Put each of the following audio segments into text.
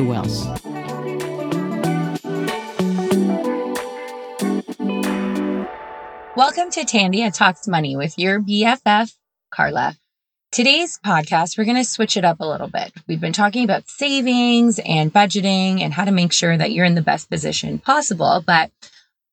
Who else? Welcome to Tandia Talks Money with your BFF, Carla. Today's podcast, we're going to switch it up a little bit. We've been talking about savings and budgeting and how to make sure that you're in the best position possible, but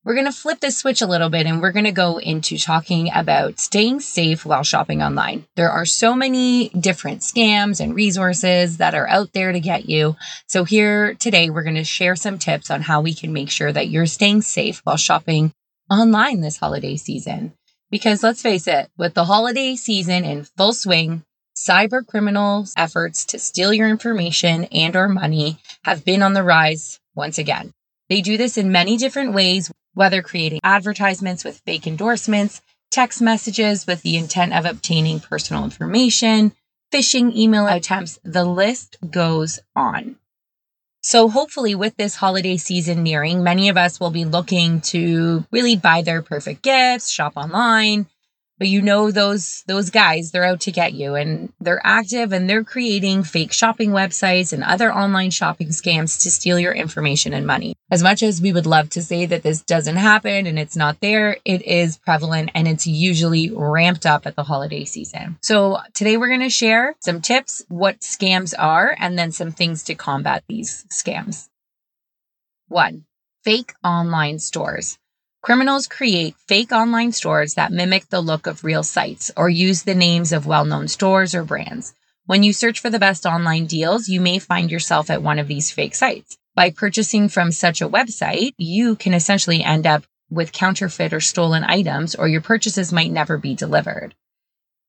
we're going to flip this switch a little bit and we're going to go into talking about staying safe while shopping online. There are so many different scams and resources that are out there to get you. So, here today, we're going to share some tips on how we can make sure that you're staying safe while shopping online this holiday season. Because let's face it, with the holiday season in full swing, cyber criminals' efforts to steal your information and or money have been on the rise once again. They do this in many different ways, whether creating advertisements with fake endorsements, text messages with the intent of obtaining personal information, phishing email attempts, the list goes on. So, hopefully, with this holiday season nearing, many of us will be looking to really buy their perfect gifts, shop online, but you know those those guys they're out to get you and they're active and they're creating fake shopping websites and other online shopping scams to steal your information and money as much as we would love to say that this doesn't happen and it's not there it is prevalent and it's usually ramped up at the holiday season so today we're going to share some tips what scams are and then some things to combat these scams one fake online stores Criminals create fake online stores that mimic the look of real sites or use the names of well known stores or brands. When you search for the best online deals, you may find yourself at one of these fake sites. By purchasing from such a website, you can essentially end up with counterfeit or stolen items, or your purchases might never be delivered.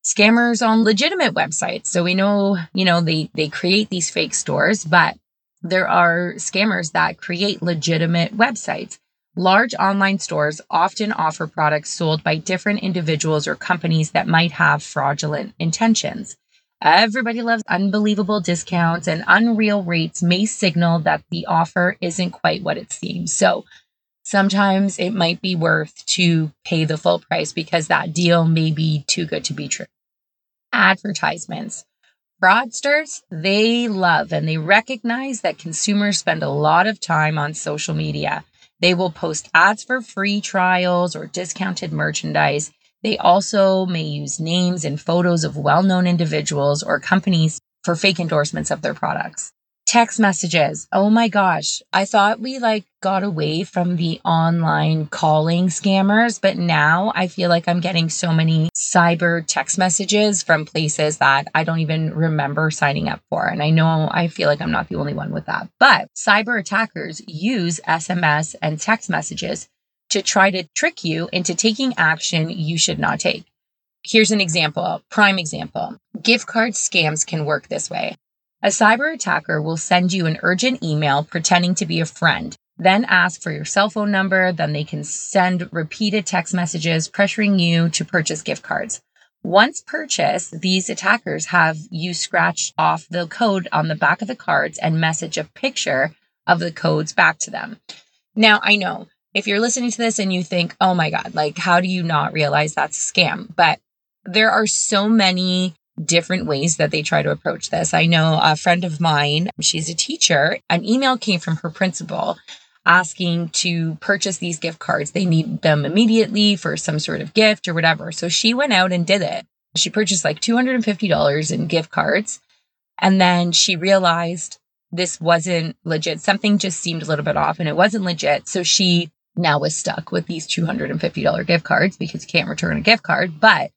Scammers on legitimate websites. So we know, you know, they, they create these fake stores, but there are scammers that create legitimate websites. Large online stores often offer products sold by different individuals or companies that might have fraudulent intentions. Everybody loves unbelievable discounts, and unreal rates may signal that the offer isn't quite what it seems. So sometimes it might be worth to pay the full price because that deal may be too good to be true. Advertisements. Fraudsters, they love and they recognize that consumers spend a lot of time on social media. They will post ads for free trials or discounted merchandise. They also may use names and photos of well known individuals or companies for fake endorsements of their products text messages. Oh my gosh. I thought we like got away from the online calling scammers, but now I feel like I'm getting so many cyber text messages from places that I don't even remember signing up for. And I know I feel like I'm not the only one with that. But cyber attackers use SMS and text messages to try to trick you into taking action you should not take. Here's an example, prime example. Gift card scams can work this way. A cyber attacker will send you an urgent email pretending to be a friend, then ask for your cell phone number. Then they can send repeated text messages pressuring you to purchase gift cards. Once purchased, these attackers have you scratch off the code on the back of the cards and message a picture of the codes back to them. Now, I know if you're listening to this and you think, oh my God, like, how do you not realize that's a scam? But there are so many different ways that they try to approach this. I know a friend of mine, she's a teacher, an email came from her principal asking to purchase these gift cards. They need them immediately for some sort of gift or whatever. So she went out and did it. She purchased like $250 in gift cards. And then she realized this wasn't legit. Something just seemed a little bit off and it wasn't legit. So she now was stuck with these $250 gift cards because you can't return a gift card. But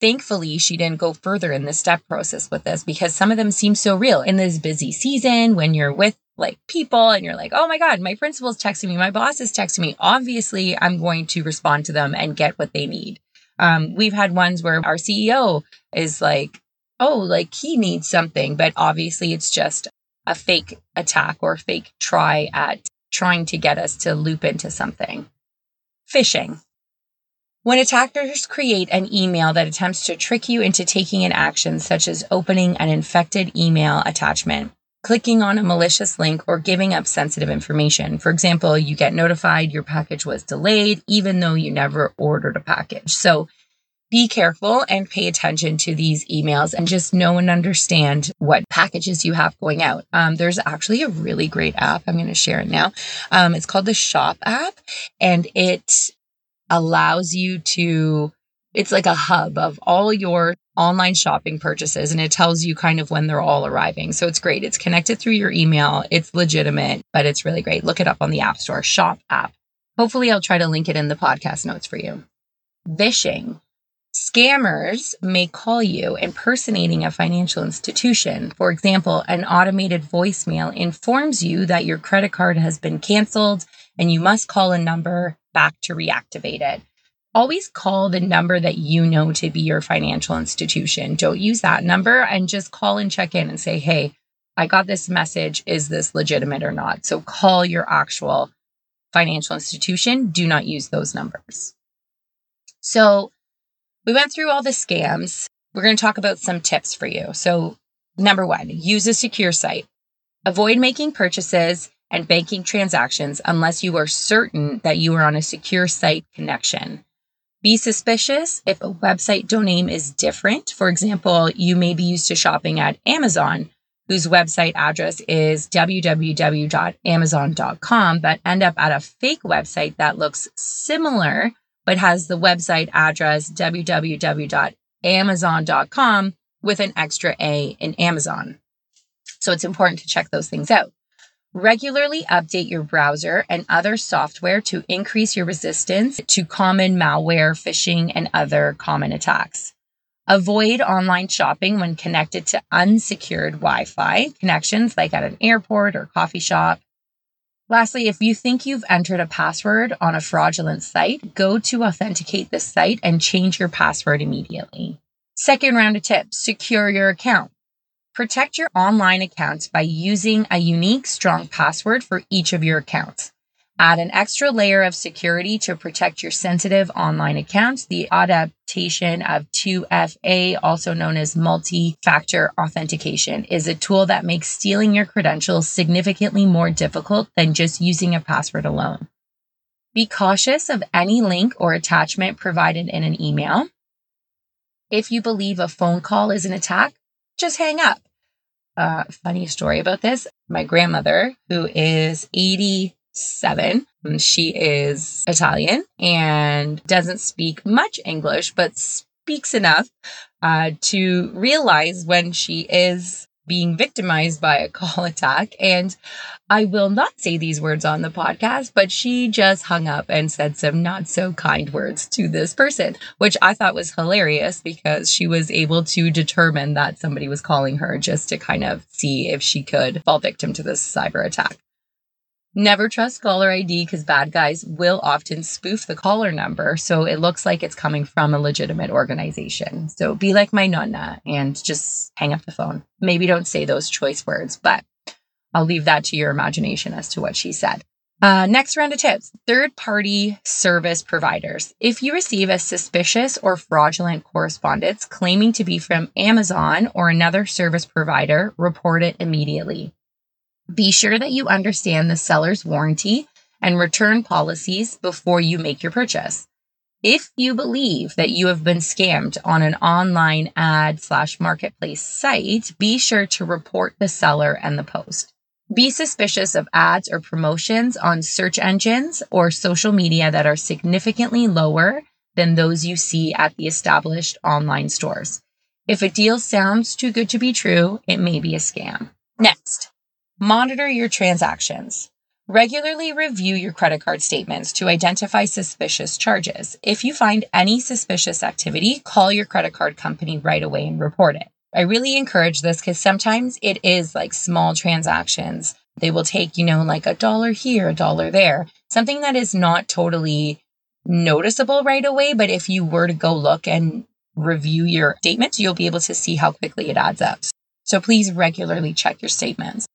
Thankfully, she didn't go further in the step process with this because some of them seem so real in this busy season when you're with like people and you're like, oh my God, my principal's texting me, my boss is texting me. Obviously, I'm going to respond to them and get what they need. Um, we've had ones where our CEO is like, oh, like he needs something, but obviously it's just a fake attack or fake try at trying to get us to loop into something. Phishing. When attackers create an email that attempts to trick you into taking an action, such as opening an infected email attachment, clicking on a malicious link, or giving up sensitive information. For example, you get notified your package was delayed, even though you never ordered a package. So be careful and pay attention to these emails and just know and understand what packages you have going out. Um, there's actually a really great app. I'm going to share it now. Um, it's called the Shop app, and it allows you to, it's like a hub of all your online shopping purchases and it tells you kind of when they're all arriving. So it's great. It's connected through your email. It's legitimate, but it's really great. Look it up on the App Store, Shop app. Hopefully, I'll try to link it in the podcast notes for you. Vishing. Scammers may call you impersonating a financial institution. For example, an automated voicemail informs you that your credit card has been canceled and you must call a number back to reactivate it. Always call the number that you know to be your financial institution. Don't use that number and just call and check in and say, hey, I got this message. Is this legitimate or not? So call your actual financial institution. Do not use those numbers. So we went through all the scams. We're going to talk about some tips for you. So, number one, use a secure site. Avoid making purchases and banking transactions unless you are certain that you are on a secure site connection. Be suspicious if a website domain is different. For example, you may be used to shopping at Amazon, whose website address is www.amazon.com, but end up at a fake website that looks similar but has the website address www.amazon.com with an extra A in Amazon. So it's important to check those things out. Regularly update your browser and other software to increase your resistance to common malware, phishing, and other common attacks. Avoid online shopping when connected to unsecured Wi Fi connections, like at an airport or coffee shop. Lastly, if you think you've entered a password on a fraudulent site, go to authenticate the site and change your password immediately. Second round of tips secure your account. Protect your online accounts by using a unique, strong password for each of your accounts. Add an extra layer of security to protect your sensitive online accounts. The adaptation of 2FA, also known as multi factor authentication, is a tool that makes stealing your credentials significantly more difficult than just using a password alone. Be cautious of any link or attachment provided in an email. If you believe a phone call is an attack, just hang up. Uh, funny story about this. My grandmother, who is 87, she is Italian and doesn't speak much English, but speaks enough uh, to realize when she is being victimized by a call attack. And I will not say these words on the podcast, but she just hung up and said some not so kind words to this person, which I thought was hilarious because she was able to determine that somebody was calling her just to kind of see if she could fall victim to this cyber attack. Never trust caller ID because bad guys will often spoof the caller number. So it looks like it's coming from a legitimate organization. So be like my nonna and just hang up the phone. Maybe don't say those choice words, but I'll leave that to your imagination as to what she said. Uh, next round of tips third party service providers. If you receive a suspicious or fraudulent correspondence claiming to be from Amazon or another service provider, report it immediately. Be sure that you understand the seller's warranty and return policies before you make your purchase. If you believe that you have been scammed on an online ad slash marketplace site, be sure to report the seller and the post. Be suspicious of ads or promotions on search engines or social media that are significantly lower than those you see at the established online stores. If a deal sounds too good to be true, it may be a scam. Next, Monitor your transactions. Regularly review your credit card statements to identify suspicious charges. If you find any suspicious activity, call your credit card company right away and report it. I really encourage this because sometimes it is like small transactions. They will take, you know, like a dollar here, a dollar there, something that is not totally noticeable right away. But if you were to go look and review your statements, you'll be able to see how quickly it adds up. So please regularly check your statements.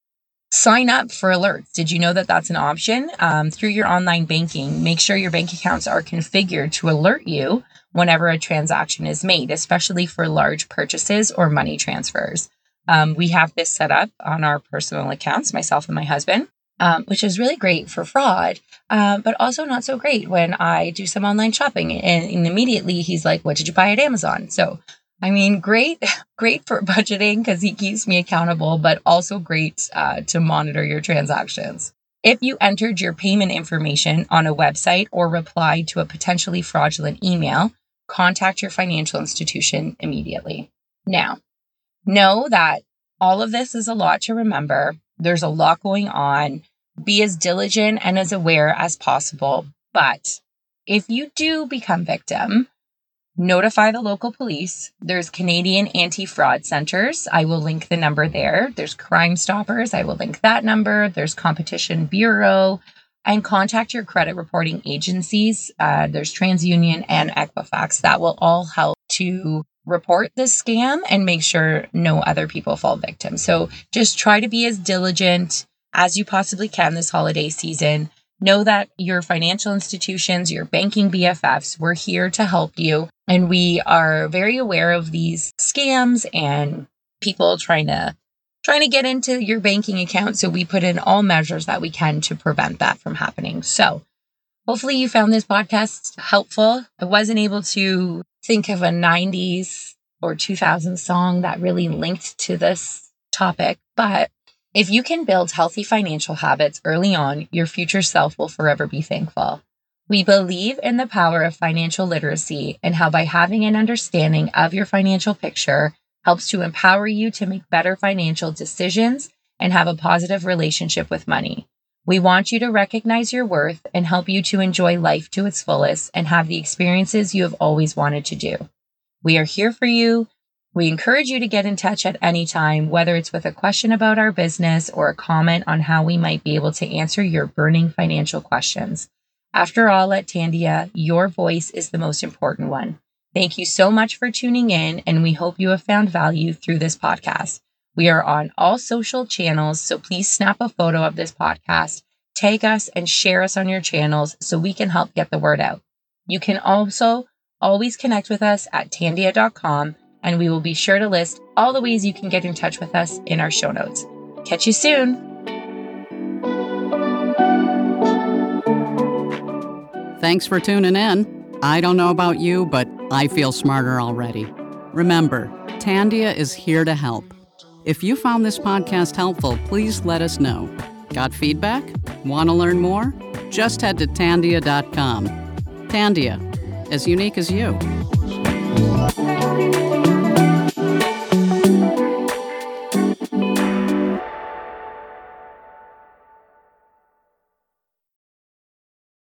Sign up for alerts. Did you know that that's an option? Um, through your online banking, make sure your bank accounts are configured to alert you whenever a transaction is made, especially for large purchases or money transfers. Um, we have this set up on our personal accounts, myself and my husband, um, which is really great for fraud, uh, but also not so great when I do some online shopping. And immediately he's like, What did you buy at Amazon? So I mean, great, great for budgeting because he keeps me accountable, but also great uh, to monitor your transactions. If you entered your payment information on a website or replied to a potentially fraudulent email, contact your financial institution immediately. Now, know that all of this is a lot to remember. There's a lot going on. Be as diligent and as aware as possible. But if you do become victim, notify the local police. There's Canadian anti fraud centers. I will link the number there. There's Crime Stoppers. I will link that number. There's Competition Bureau. And contact your credit reporting agencies. Uh, there's TransUnion and Equifax. That will all help to report this scam and make sure no other people fall victim. So just try to be as diligent as you possibly can this holiday season. Know that your financial institutions, your banking BFFs, we're here to help you. And we are very aware of these scams and people trying to trying to get into your banking account. So we put in all measures that we can to prevent that from happening. So hopefully you found this podcast helpful. I wasn't able to think of a 90s or 2000 song that really linked to this topic, but if you can build healthy financial habits early on, your future self will forever be thankful. We believe in the power of financial literacy and how by having an understanding of your financial picture helps to empower you to make better financial decisions and have a positive relationship with money. We want you to recognize your worth and help you to enjoy life to its fullest and have the experiences you have always wanted to do. We are here for you we encourage you to get in touch at any time, whether it's with a question about our business or a comment on how we might be able to answer your burning financial questions. After all, at Tandia, your voice is the most important one. Thank you so much for tuning in, and we hope you have found value through this podcast. We are on all social channels, so please snap a photo of this podcast, tag us, and share us on your channels so we can help get the word out. You can also always connect with us at tandia.com and we will be sure to list all the ways you can get in touch with us in our show notes. Catch you soon. Thanks for tuning in. I don't know about you, but I feel smarter already. Remember, Tandia is here to help. If you found this podcast helpful, please let us know. Got feedback? Want to learn more? Just head to tandia.com. Tandia, as unique as you.